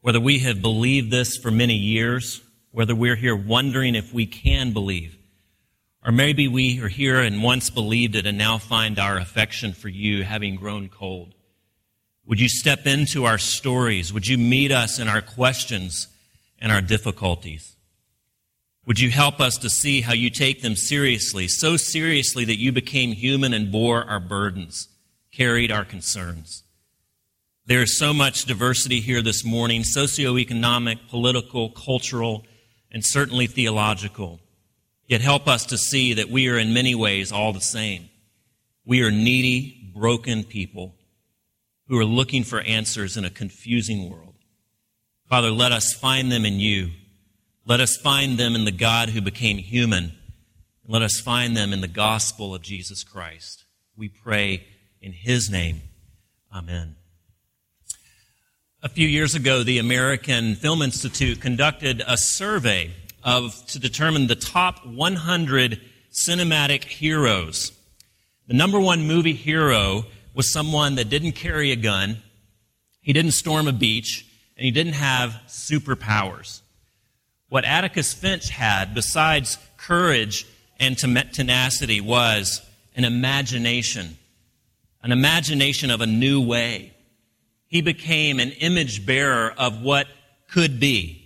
Whether we have believed this for many years, whether we're here wondering if we can believe, or maybe we are here and once believed it and now find our affection for you having grown cold. Would you step into our stories? Would you meet us in our questions and our difficulties? Would you help us to see how you take them seriously, so seriously that you became human and bore our burdens, carried our concerns? There is so much diversity here this morning socioeconomic, political, cultural, and certainly theological. Yet help us to see that we are in many ways all the same. We are needy, broken people who are looking for answers in a confusing world. Father, let us find them in you. Let us find them in the God who became human. Let us find them in the gospel of Jesus Christ. We pray in his name. Amen. A few years ago, the American Film Institute conducted a survey of, to determine the top 100 cinematic heroes. The number one movie hero was someone that didn't carry a gun, he didn't storm a beach, and he didn't have superpowers. What Atticus Finch had, besides courage and tenacity, was an imagination, an imagination of a new way he became an image bearer of what could be.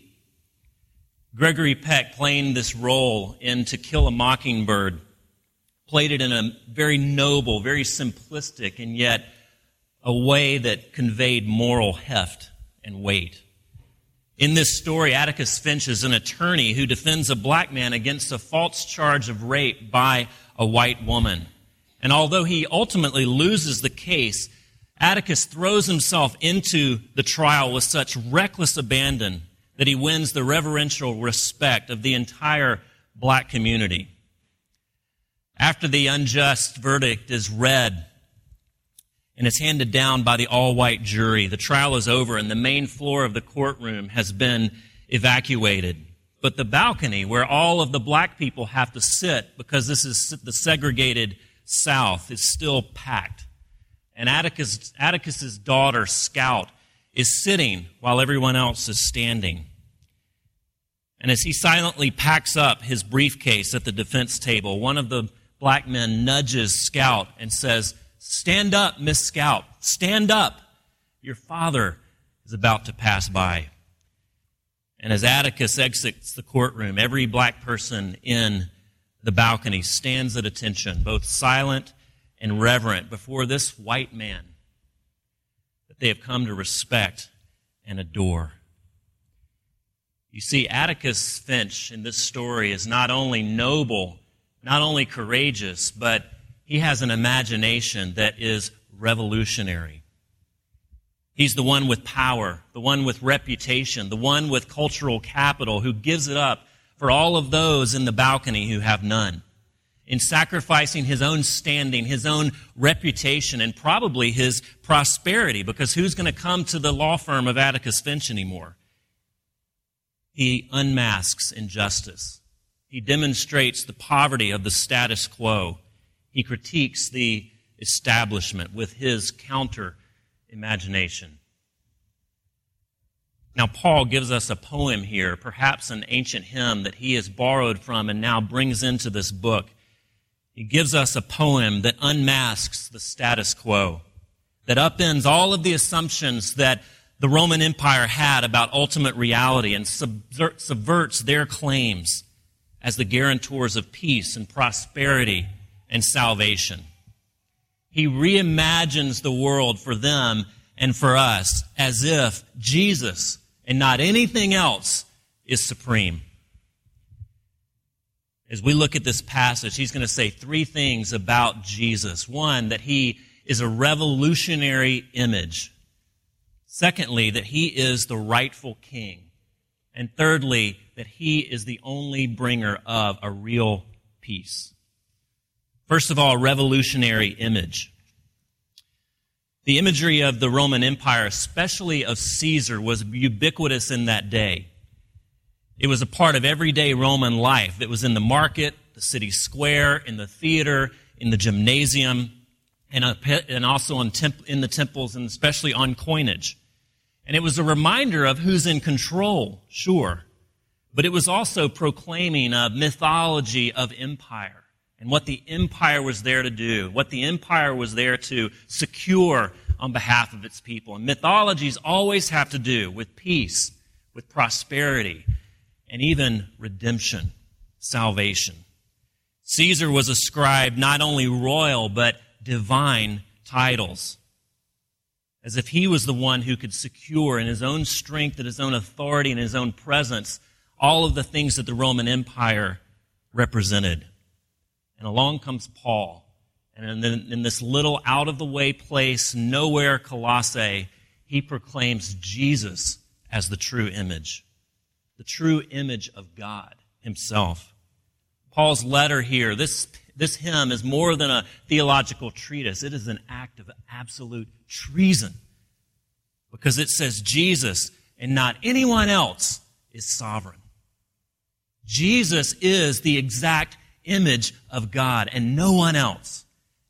Gregory Peck playing this role in To Kill a Mockingbird played it in a very noble, very simplistic, and yet a way that conveyed moral heft and weight. In this story, Atticus Finch is an attorney who defends a black man against a false charge of rape by a white woman. And although he ultimately loses the case, Atticus throws himself into the trial with such reckless abandon that he wins the reverential respect of the entire black community. After the unjust verdict is read and is handed down by the all white jury, the trial is over and the main floor of the courtroom has been evacuated. But the balcony where all of the black people have to sit because this is the segregated South is still packed and Atticus, Atticus's daughter, Scout, is sitting while everyone else is standing. And as he silently packs up his briefcase at the defense table, one of the black men nudges Scout and says, Stand up, Miss Scout. Stand up. Your father is about to pass by. And as Atticus exits the courtroom, every black person in the balcony stands at attention, both silent and reverent before this white man that they have come to respect and adore. You see, Atticus Finch in this story is not only noble, not only courageous, but he has an imagination that is revolutionary. He's the one with power, the one with reputation, the one with cultural capital who gives it up for all of those in the balcony who have none in sacrificing his own standing, his own reputation, and probably his prosperity, because who's going to come to the law firm of Atticus Finch anymore? He unmasks injustice. He demonstrates the poverty of the status quo. He critiques the establishment with his counter imagination. Now, Paul gives us a poem here, perhaps an ancient hymn that he has borrowed from and now brings into this book. He gives us a poem that unmasks the status quo, that upends all of the assumptions that the Roman Empire had about ultimate reality and subverts their claims as the guarantors of peace and prosperity and salvation. He reimagines the world for them and for us as if Jesus and not anything else is supreme. As we look at this passage, he's going to say three things about Jesus. One, that he is a revolutionary image. Secondly, that he is the rightful king. And thirdly, that he is the only bringer of a real peace. First of all, revolutionary image. The imagery of the Roman Empire, especially of Caesar, was ubiquitous in that day. It was a part of everyday Roman life. It was in the market, the city square, in the theater, in the gymnasium, and, and also temp, in the temples, and especially on coinage. And it was a reminder of who's in control, sure. But it was also proclaiming a mythology of empire and what the empire was there to do, what the empire was there to secure on behalf of its people. And mythologies always have to do with peace, with prosperity, and even redemption, salvation. Caesar was ascribed not only royal, but divine titles as if he was the one who could secure in his own strength and his own authority and his own presence all of the things that the Roman Empire represented. And along comes Paul. And in, in this little out of the way place, nowhere Colossae, he proclaims Jesus as the true image, the true image of God himself. Paul's letter here, this this hymn is more than a theological treatise. It is an act of absolute treason because it says Jesus and not anyone else is sovereign. Jesus is the exact image of God and no one else.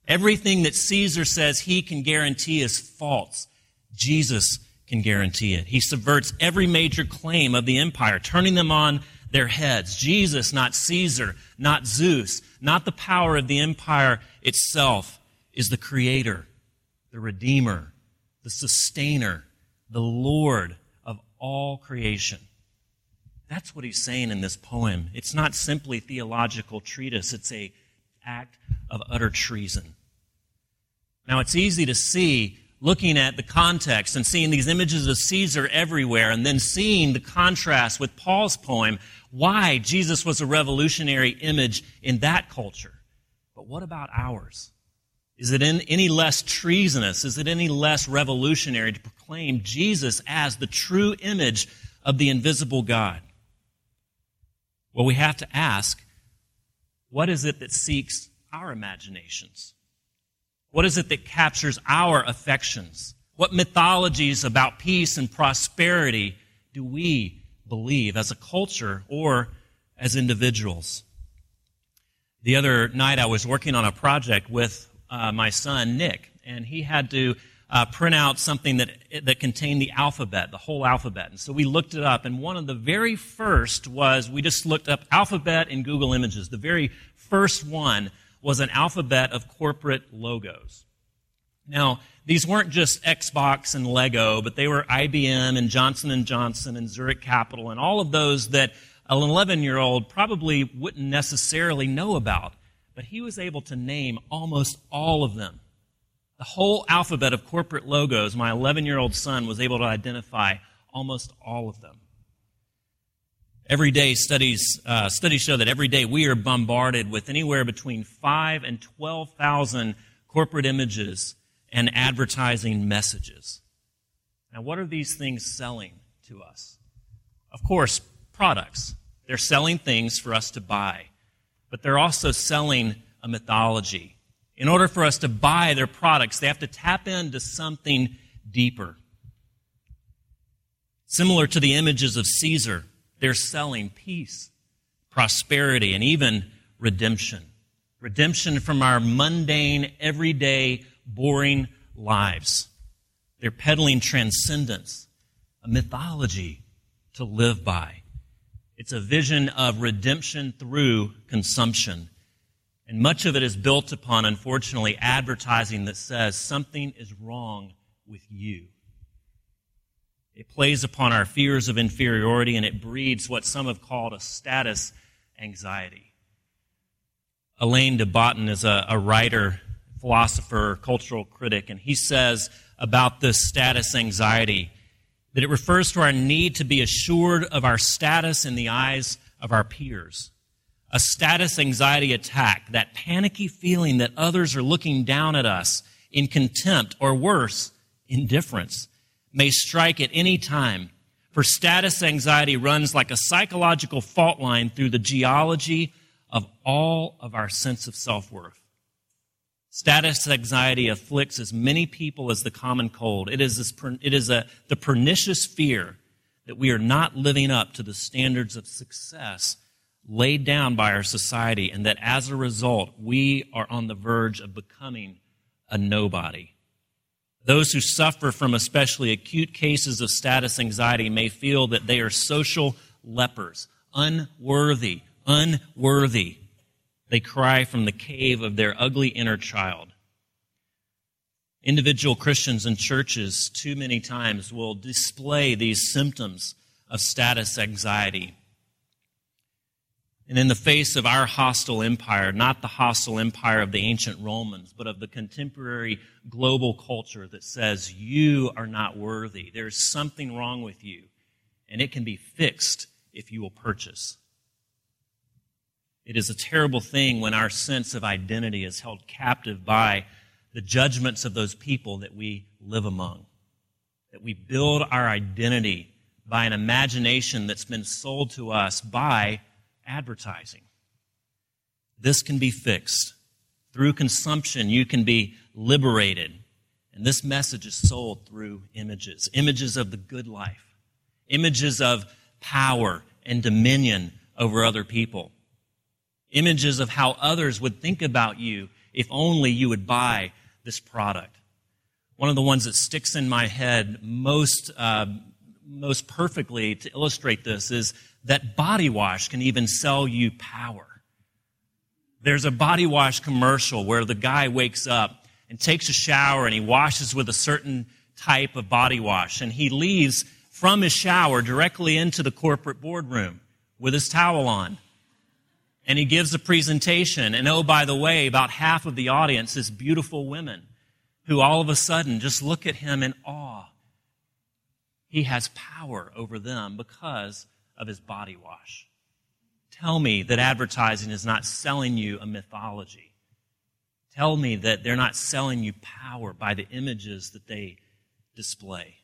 Everything that Caesar says he can guarantee is false. Jesus can guarantee it. He subverts every major claim of the empire, turning them on their heads. Jesus, not Caesar, not Zeus, not the power of the empire itself, is the creator, the redeemer, the sustainer, the Lord of all creation. That's what he's saying in this poem. It's not simply theological treatise, it's a act of utter treason. Now it's easy to see looking at the context and seeing these images of Caesar everywhere and then seeing the contrast with Paul's poem why Jesus was a revolutionary image in that culture. But what about ours? Is it any less treasonous? Is it any less revolutionary to proclaim Jesus as the true image of the invisible God? Well, we have to ask, what is it that seeks our imaginations? What is it that captures our affections? What mythologies about peace and prosperity do we believe as a culture or as individuals. The other night, I was working on a project with uh, my son, Nick, and he had to uh, print out something that, that contained the alphabet, the whole alphabet. And so we looked it up, and one of the very first was we just looked up alphabet in Google Images. The very first one was an alphabet of corporate logos. Now, these weren't just Xbox and Lego, but they were IBM and Johnson and Johnson and Zurich Capital and all of those that an 11-year-old probably wouldn't necessarily know about. But he was able to name almost all of them. The whole alphabet of corporate logos, my 11-year-old son was able to identify almost all of them. Every day, studies uh, studies show that every day we are bombarded with anywhere between five and twelve thousand corporate images and advertising messages. Now, what are these things selling to us? Of course, products. They're selling things for us to buy, but they're also selling a mythology. In order for us to buy their products, they have to tap into something deeper. Similar to the images of Caesar, they're selling peace, prosperity, and even redemption. Redemption from our mundane, everyday boring lives. They're peddling transcendence, a mythology to live by. It's a vision of redemption through consumption. And much of it is built upon, unfortunately, advertising that says something is wrong with you. It plays upon our fears of inferiority and it breeds what some have called a status anxiety. Alain de Botton is a, a writer philosopher, cultural critic, and he says about this status anxiety that it refers to our need to be assured of our status in the eyes of our peers. A status anxiety attack, that panicky feeling that others are looking down at us in contempt or worse, indifference, may strike at any time. For status anxiety runs like a psychological fault line through the geology of all of our sense of self worth. Status anxiety afflicts as many people as the common cold. It is, this, it is a, the pernicious fear that we are not living up to the standards of success laid down by our society, and that as a result, we are on the verge of becoming a nobody. Those who suffer from especially acute cases of status anxiety may feel that they are social lepers, unworthy, unworthy. They cry from the cave of their ugly inner child. Individual Christians and churches, too many times, will display these symptoms of status anxiety. And in the face of our hostile empire, not the hostile empire of the ancient Romans, but of the contemporary global culture that says you are not worthy, there's something wrong with you, and it can be fixed if you will purchase. It is a terrible thing when our sense of identity is held captive by the judgments of those people that we live among. That we build our identity by an imagination that's been sold to us by advertising. This can be fixed. Through consumption, you can be liberated. And this message is sold through images images of the good life, images of power and dominion over other people, images of how others would think about you if only you would buy this product. One of the ones that sticks in my head most, uh, most perfectly to illustrate this is that body wash can even sell you power. There's a body wash commercial where the guy wakes up and takes a shower and he washes with a certain type of body wash and he leaves from his shower directly into the corporate boardroom with his towel on. And he gives a presentation. And oh, by the way, about half of the audience is beautiful women who all of a sudden just look at him in awe. He has power over them because of his body wash. Tell me that advertising is not selling you a mythology. Tell me that they're not selling you power by the images that they display.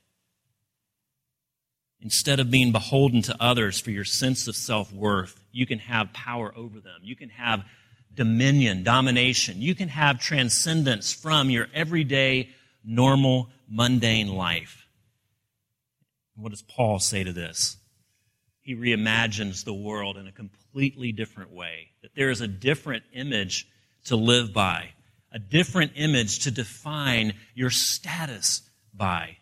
Instead of being beholden to others for your sense of self worth, you can have power over them. You can have dominion, domination. You can have transcendence from your everyday, normal, mundane life. What does Paul say to this? he reimagines the world in a completely different way. That there is a different image to live by, a different image to define your status by,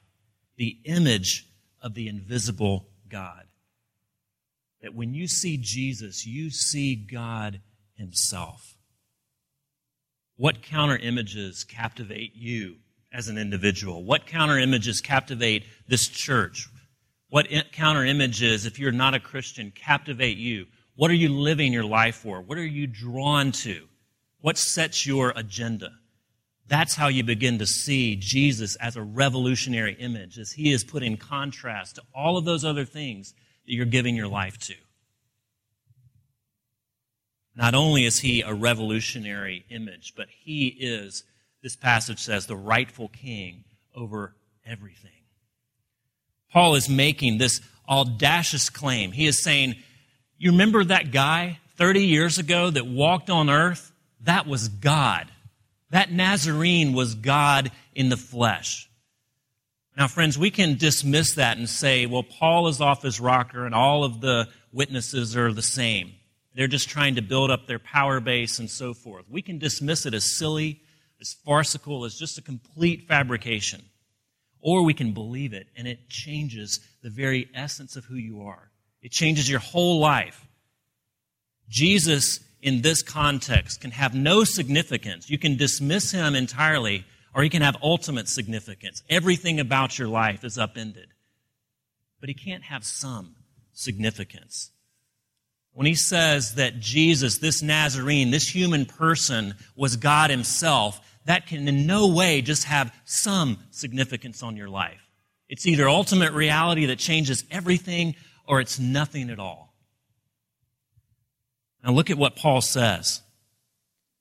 the image of the invisible God. That when you see Jesus, you see God Himself. What counter images captivate you as an individual? What counter images captivate this church? What counter images, if you're not a Christian, captivate you? What are you living your life for? What are you drawn to? What sets your agenda? That's how you begin to see Jesus as a revolutionary image, as he is put in contrast to all of those other things that you're giving your life to. Not only is he a revolutionary image, but he is, this passage says, the rightful king over everything. Paul is making this audacious claim. He is saying, You remember that guy 30 years ago that walked on earth? That was God. That Nazarene was God in the flesh. Now, friends, we can dismiss that and say, well, Paul is off his rocker and all of the witnesses are the same. They're just trying to build up their power base and so forth. We can dismiss it as silly, as farcical, as just a complete fabrication. Or we can believe it and it changes the very essence of who you are. It changes your whole life. Jesus, in this context, can have no significance. You can dismiss him entirely, or he can have ultimate significance. Everything about your life is upended. But he can't have some significance. When he says that Jesus, this Nazarene, this human person, was God himself, that can in no way just have some significance on your life. It's either ultimate reality that changes everything or it's nothing at all. Now look at what Paul says.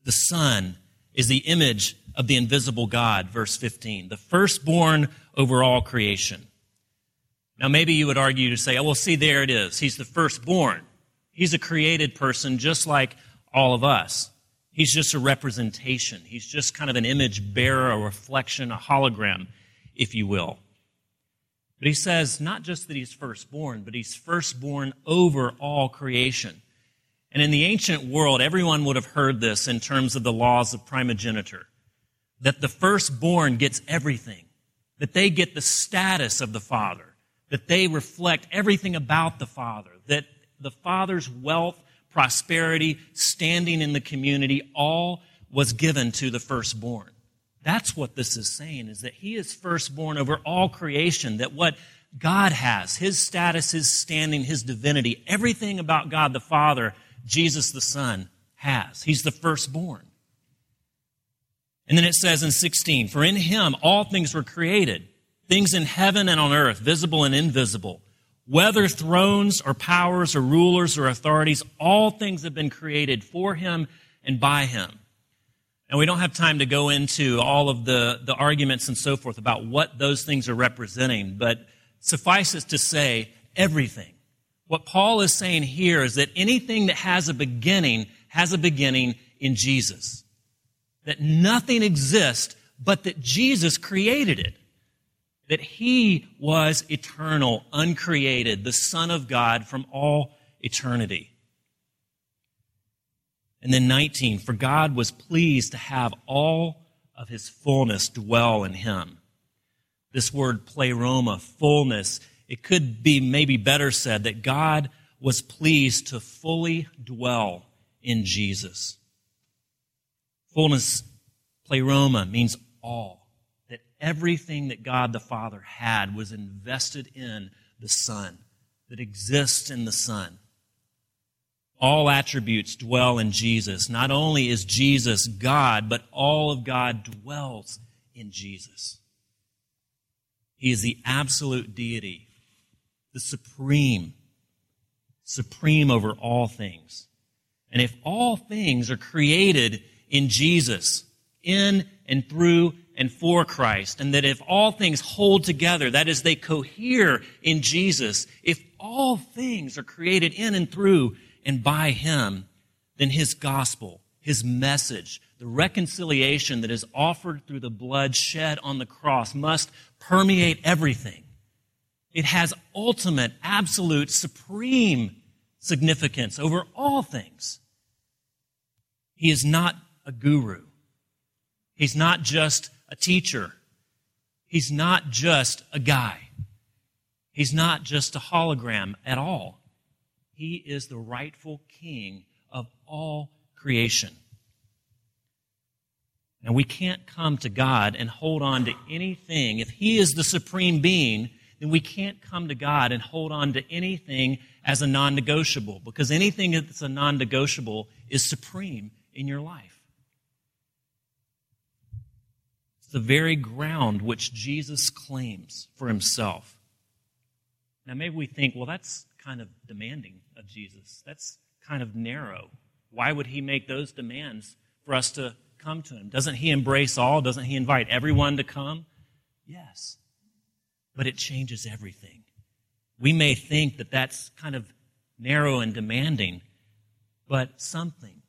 The Son is the image of the invisible God, verse 15, the firstborn over all creation. Now maybe you would argue to say, oh, well, see, there it is. He's the firstborn. He's a created person just like all of us. He's just a representation. He's just kind of an image bearer, a reflection, a hologram, if you will. But he says not just that he's firstborn, but he's firstborn over all creation. And in the ancient world, everyone would have heard this in terms of the laws of primogeniture that the firstborn gets everything. that they get the status of the Father, that they reflect everything about the Father, that the Father's wealth, prosperity, standing in the community, all was given to the firstborn. That's what this is saying, is that he is firstborn over all creation, that what God has, his status, his standing, his divinity, everything about God the Father, Jesus the Son has. He's the firstborn. And then it says in 16, For in him all things were created, things in heaven and on earth, visible and invisible. Whether thrones or powers or rulers or authorities, all things have been created for him and by him. And we don't have time to go into all of the, the arguments and so forth about what those things are representing, but suffice it to say, everything. What Paul is saying here is that anything that has a beginning has a beginning in Jesus. That nothing exists but that Jesus created it. That he was eternal, uncreated, the Son of God from all eternity. And then 19, for God was pleased to have all of his fullness dwell in him. This word pleroma, fullness, it could be maybe better said that God was pleased to fully dwell in Jesus. Fullness, pleroma, means all. Everything that God the Father had was invested in the Son, that exists in the Son. All attributes dwell in Jesus. Not only is Jesus God, but all of God dwells in Jesus. He is the absolute deity, the supreme, supreme over all things. And if all things are created in Jesus, in and through and for Christ, and that if all things hold together, that is, they cohere in Jesus, if all things are created in and through and by Him, then His gospel, His message, the reconciliation that is offered through the blood shed on the cross must permeate everything. It has ultimate, absolute, supreme significance over all things. He is not a guru. He's not just a teacher. He's not just a guy. He's not just a hologram at all. He is the rightful king of all creation. And we can't come to God and hold on to anything. If He is the supreme being, then we can't come to God and hold on to anything as a non negotiable because anything that's a non negotiable is supreme in your life. It's the very ground which Jesus claims for himself. Now, maybe we think, well, that's kind of demanding of Jesus. That's kind of narrow. Why would he make those demands for us to come to him? Doesn't he embrace all? Doesn't he invite everyone to come? Yes. But it changes everything. We may think that that's kind of narrow and demanding, but something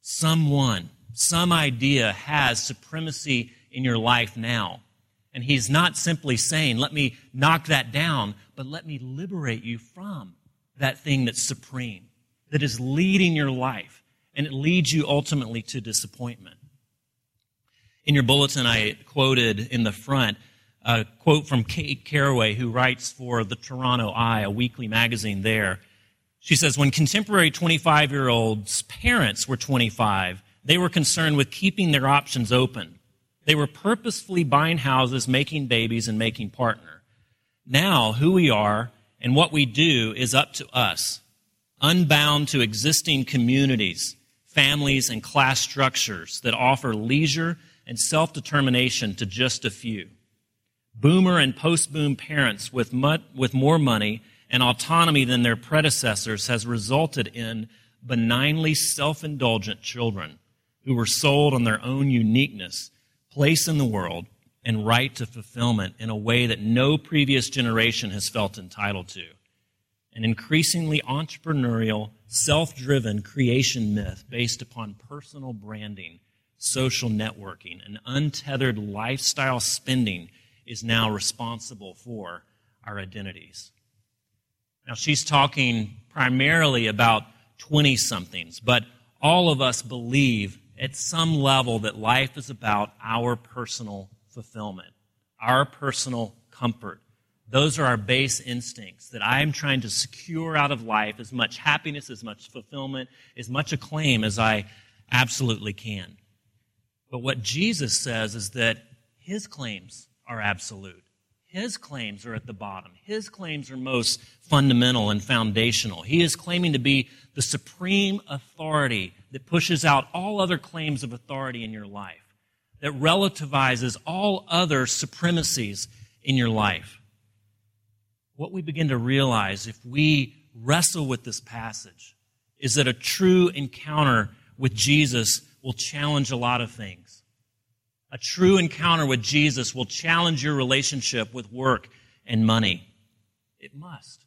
someone, some idea has supremacy in your life now. And he's not simply saying, let me knock that down, but let me liberate you from that thing that's supreme, that is leading your life, and it leads you ultimately to disappointment. In your bulletin, I quoted in the front a quote from Kate Carraway, who writes for the Toronto Eye, a weekly magazine there. She says, when contemporary 25 year olds' parents were 25, they were concerned with keeping their options open. They were purposefully buying houses, making babies, and making partner. Now, who we are and what we do is up to us, unbound to existing communities, families, and class structures that offer leisure and self determination to just a few. Boomer and post boom parents with, with more money and autonomy than their predecessors has resulted in benignly self indulgent children who were sold on their own uniqueness, place in the world, and right to fulfillment in a way that no previous generation has felt entitled to. An increasingly entrepreneurial, self driven creation myth based upon personal branding, social networking, and untethered lifestyle spending is now responsible for our identities. Now, she's talking primarily about 20 somethings, but all of us believe at some level that life is about our personal fulfillment, our personal comfort. Those are our base instincts that I'm trying to secure out of life as much happiness, as much fulfillment, as much acclaim as I absolutely can. But what Jesus says is that his claims are absolute. His claims are at the bottom. His claims are most fundamental and foundational. He is claiming to be the supreme authority that pushes out all other claims of authority in your life, that relativizes all other supremacies in your life. What we begin to realize if we wrestle with this passage is that a true encounter with Jesus will challenge a lot of things. A true encounter with Jesus will challenge your relationship with work and money. It must.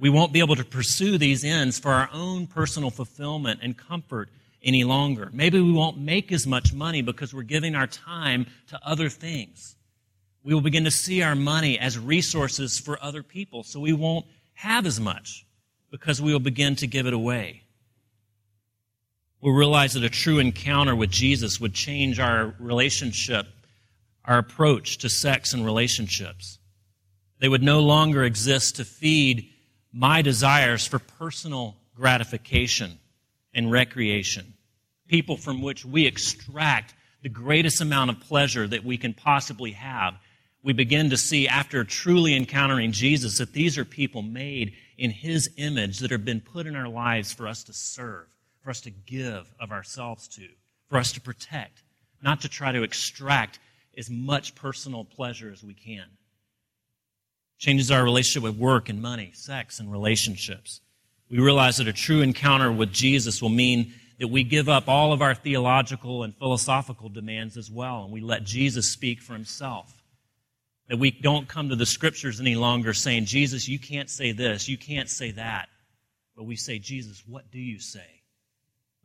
We won't be able to pursue these ends for our own personal fulfillment and comfort any longer. Maybe we won't make as much money because we're giving our time to other things. We will begin to see our money as resources for other people, so we won't have as much because we will begin to give it away. We'll realize that a true encounter with Jesus would change our relationship, our approach to sex and relationships. They would no longer exist to feed my desires for personal gratification and recreation, people from which we extract the greatest amount of pleasure that we can possibly have. We begin to see, after truly encountering Jesus, that these are people made in His image that have been put in our lives for us to serve for us to give of ourselves to, for us to protect, not to try to extract as much personal pleasure as we can. Changes our relationship with work and money, sex and relationships. We realize that a true encounter with Jesus will mean that we give up all of our theological and philosophical demands as well, and we let Jesus speak for himself. That we don't come to the scriptures any longer saying, Jesus, you can't say this, you can't say that. But we say, Jesus, what do you say?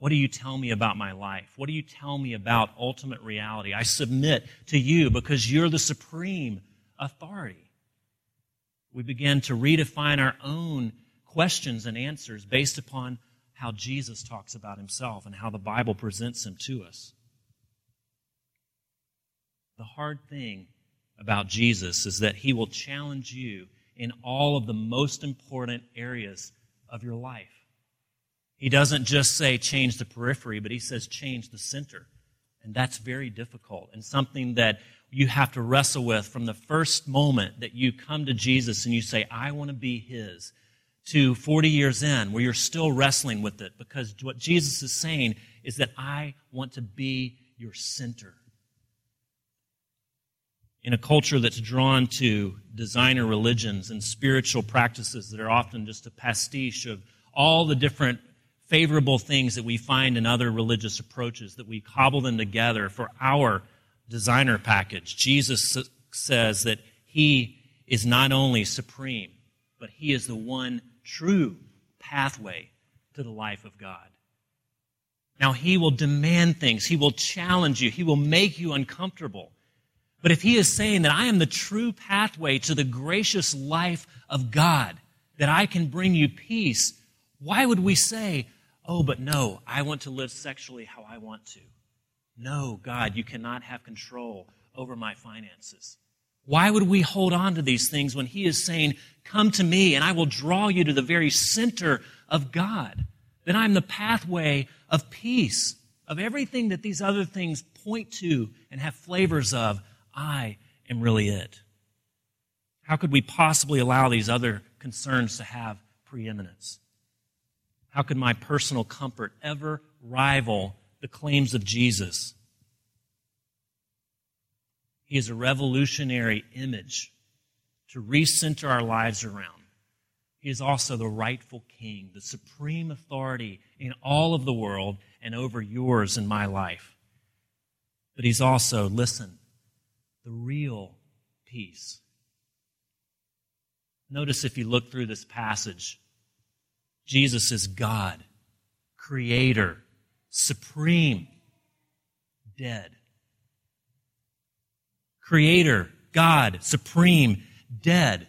What do you tell me about my life? What do you tell me about ultimate reality? I submit to you because you're the supreme authority. We begin to redefine our own questions and answers based upon how Jesus talks about himself and how the Bible presents him to us. The hard thing about Jesus is that he will challenge you in all of the most important areas of your life. He doesn't just say change the periphery, but he says change the center. And that's very difficult and something that you have to wrestle with from the first moment that you come to Jesus and you say, I want to be his, to 40 years in, where you're still wrestling with it because what Jesus is saying is that I want to be your center. In a culture that's drawn to designer religions and spiritual practices that are often just a pastiche of all the different favorable things that we find in other religious approaches, that we cobble them together for our designer package. Jesus says that He is not only supreme, but He is the one true pathway to the life of God. Now, He will demand things, He will challenge you, He will make you uncomfortable. But if He is saying that I am the true pathway to the gracious life of God, that I can bring you peace, why would we say, Oh, but no, I want to live sexually how I want to. No, God, you cannot have control over my finances. Why would we hold on to these things when He is saying, Come to me and I will draw you to the very center of God? That I'm the pathway of peace, of everything that these other things point to and have flavors of. I am really it. How could we possibly allow these other concerns to have preeminence? How could my personal comfort ever rival the claims of Jesus? He is a revolutionary image to recenter our lives around. He is also the rightful king, the supreme authority in all of the world and over yours and my life. But he's also, listen, the real peace. Notice if you look through this passage, Jesus is God, creator, supreme, dead. Creator, God, supreme, dead.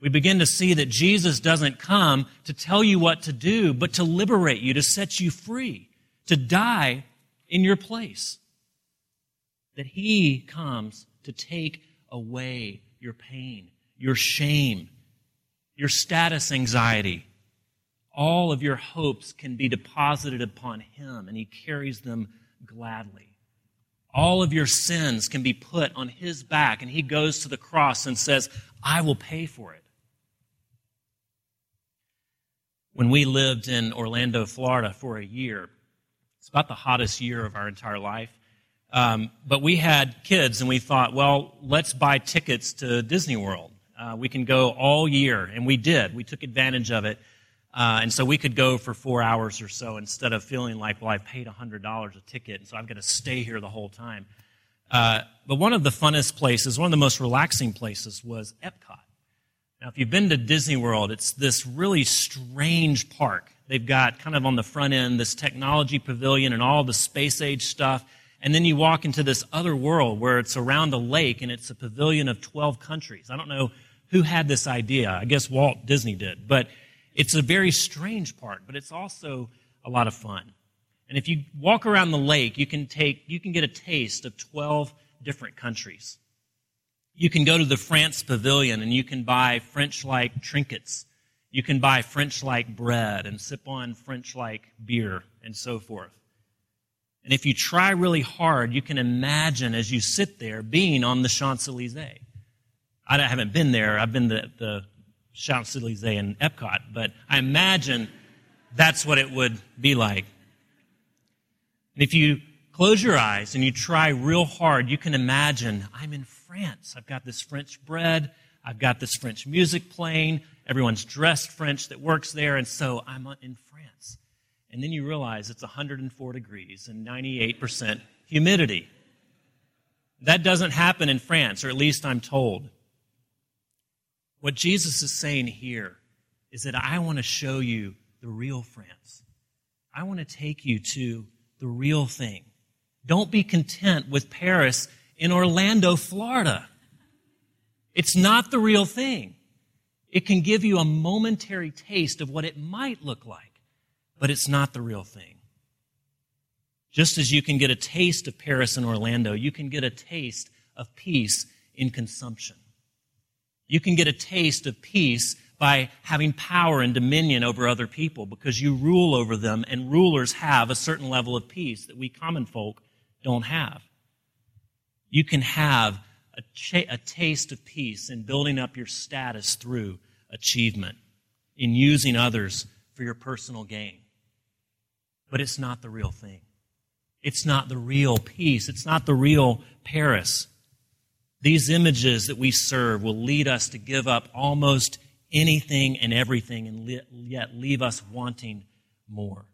We begin to see that Jesus doesn't come to tell you what to do, but to liberate you, to set you free, to die in your place. That He comes to take away your pain, your shame, your status anxiety. All of your hopes can be deposited upon Him, and He carries them gladly. All of your sins can be put on His back, and He goes to the cross and says, I will pay for it. When we lived in Orlando, Florida for a year, it's about the hottest year of our entire life. Um, but we had kids, and we thought, well, let's buy tickets to Disney World. Uh, we can go all year, and we did. We took advantage of it. Uh, and so we could go for four hours or so instead of feeling like, well, I've paid $100 a ticket, and so I'm going to stay here the whole time. Uh, but one of the funnest places, one of the most relaxing places was Epcot. Now, if you've been to Disney World, it's this really strange park. They've got kind of on the front end this technology pavilion and all the space age stuff. And then you walk into this other world where it's around a lake and it's a pavilion of 12 countries. I don't know who had this idea. I guess Walt Disney did. But it's a very strange part, but it's also a lot of fun. And if you walk around the lake, you can take, you can get a taste of 12 different countries. You can go to the France pavilion and you can buy French-like trinkets. You can buy French-like bread and sip on French-like beer and so forth. And if you try really hard, you can imagine as you sit there being on the Champs-Elysees. I haven't been there. I've been to the Champs Elysees and Epcot, but I imagine that's what it would be like. And if you close your eyes and you try real hard, you can imagine I'm in France. I've got this French bread. I've got this French music playing. Everyone's dressed French that works there, and so I'm in France. And then you realize it's 104 degrees and 98% humidity. That doesn't happen in France, or at least I'm told. What Jesus is saying here is that I want to show you the real France. I want to take you to the real thing. Don't be content with Paris in Orlando, Florida. It's not the real thing. It can give you a momentary taste of what it might look like, but it's not the real thing. Just as you can get a taste of Paris and Orlando, you can get a taste of peace in consumption. You can get a taste of peace by having power and dominion over other people because you rule over them, and rulers have a certain level of peace that we common folk don't have. You can have a, a taste of peace in building up your status through achievement, in using others for your personal gain. But it's not the real thing. It's not the real peace. It's not the real Paris. These images that we serve will lead us to give up almost anything and everything and yet leave us wanting more.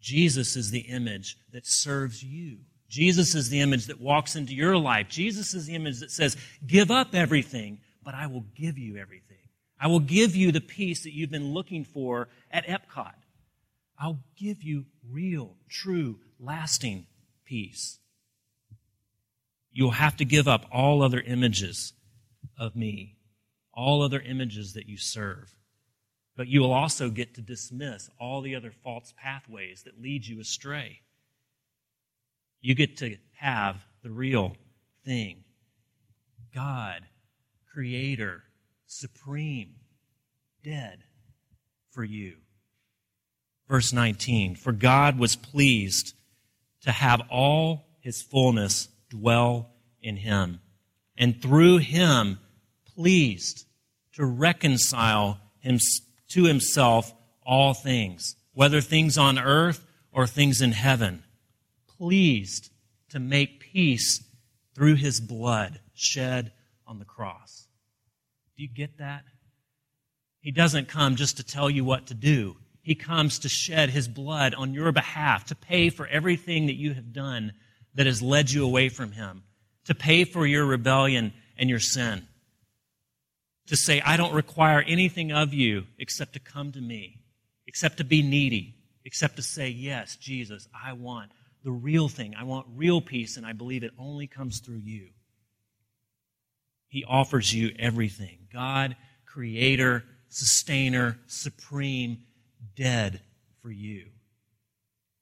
Jesus is the image that serves you. Jesus is the image that walks into your life. Jesus is the image that says, give up everything, but I will give you everything. I will give you the peace that you've been looking for at Epcot. I'll give you real, true, lasting peace. You'll have to give up all other images of me, all other images that you serve. But you will also get to dismiss all the other false pathways that lead you astray. You get to have the real thing God, Creator, Supreme, dead for you. Verse 19 For God was pleased to have all his fullness dwell in him. And through him, pleased to reconcile him to himself all things, whether things on earth or things in heaven. Pleased to make peace through his blood shed on the cross. Do you get that? He doesn't come just to tell you what to do. He comes to shed his blood on your behalf, to pay for everything that you have done that has led you away from Him, to pay for your rebellion and your sin, to say, I don't require anything of you except to come to me, except to be needy, except to say, Yes, Jesus, I want the real thing. I want real peace, and I believe it only comes through you. He offers you everything God, Creator, Sustainer, Supreme, dead for you,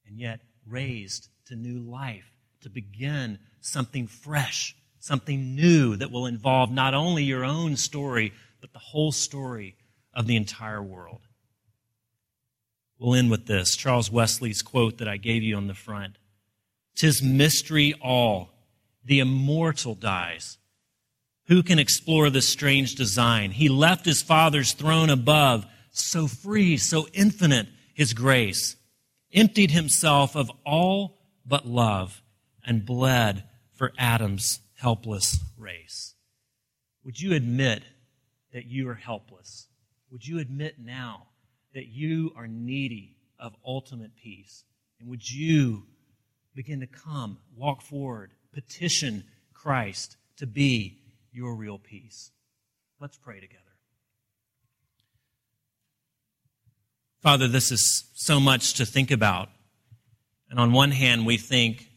and yet raised to new life to begin something fresh something new that will involve not only your own story, but the whole story of the entire world. We'll end with this Charles Wesley's quote that I gave you on the front. Tis mystery all, the immortal dies. Who can explore this strange design? He left his Father's throne above, so free, so infinite his grace, emptied himself of all but love, and bled for Adam's helpless race. Would you admit that you are helpless? Would you admit now that you are needy of ultimate peace? And would you begin to come, walk forward, petition Christ to be your real peace? Let's pray together. Father, this is so much to think about. And on one hand, we think,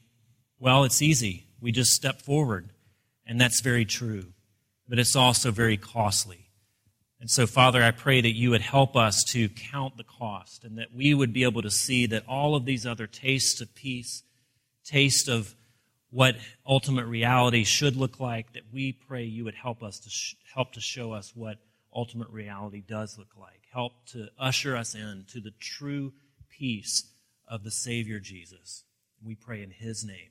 well, it's easy. We just step forward. And that's very true. But it's also very costly. And so, Father, I pray that you would help us to count the cost and that we would be able to see that all of these other tastes of peace, taste of what ultimate reality should look like, that we pray you would help us to sh- help to show us what ultimate reality does look like. Help to usher us in to the true peace of the Savior Jesus. We pray in his name.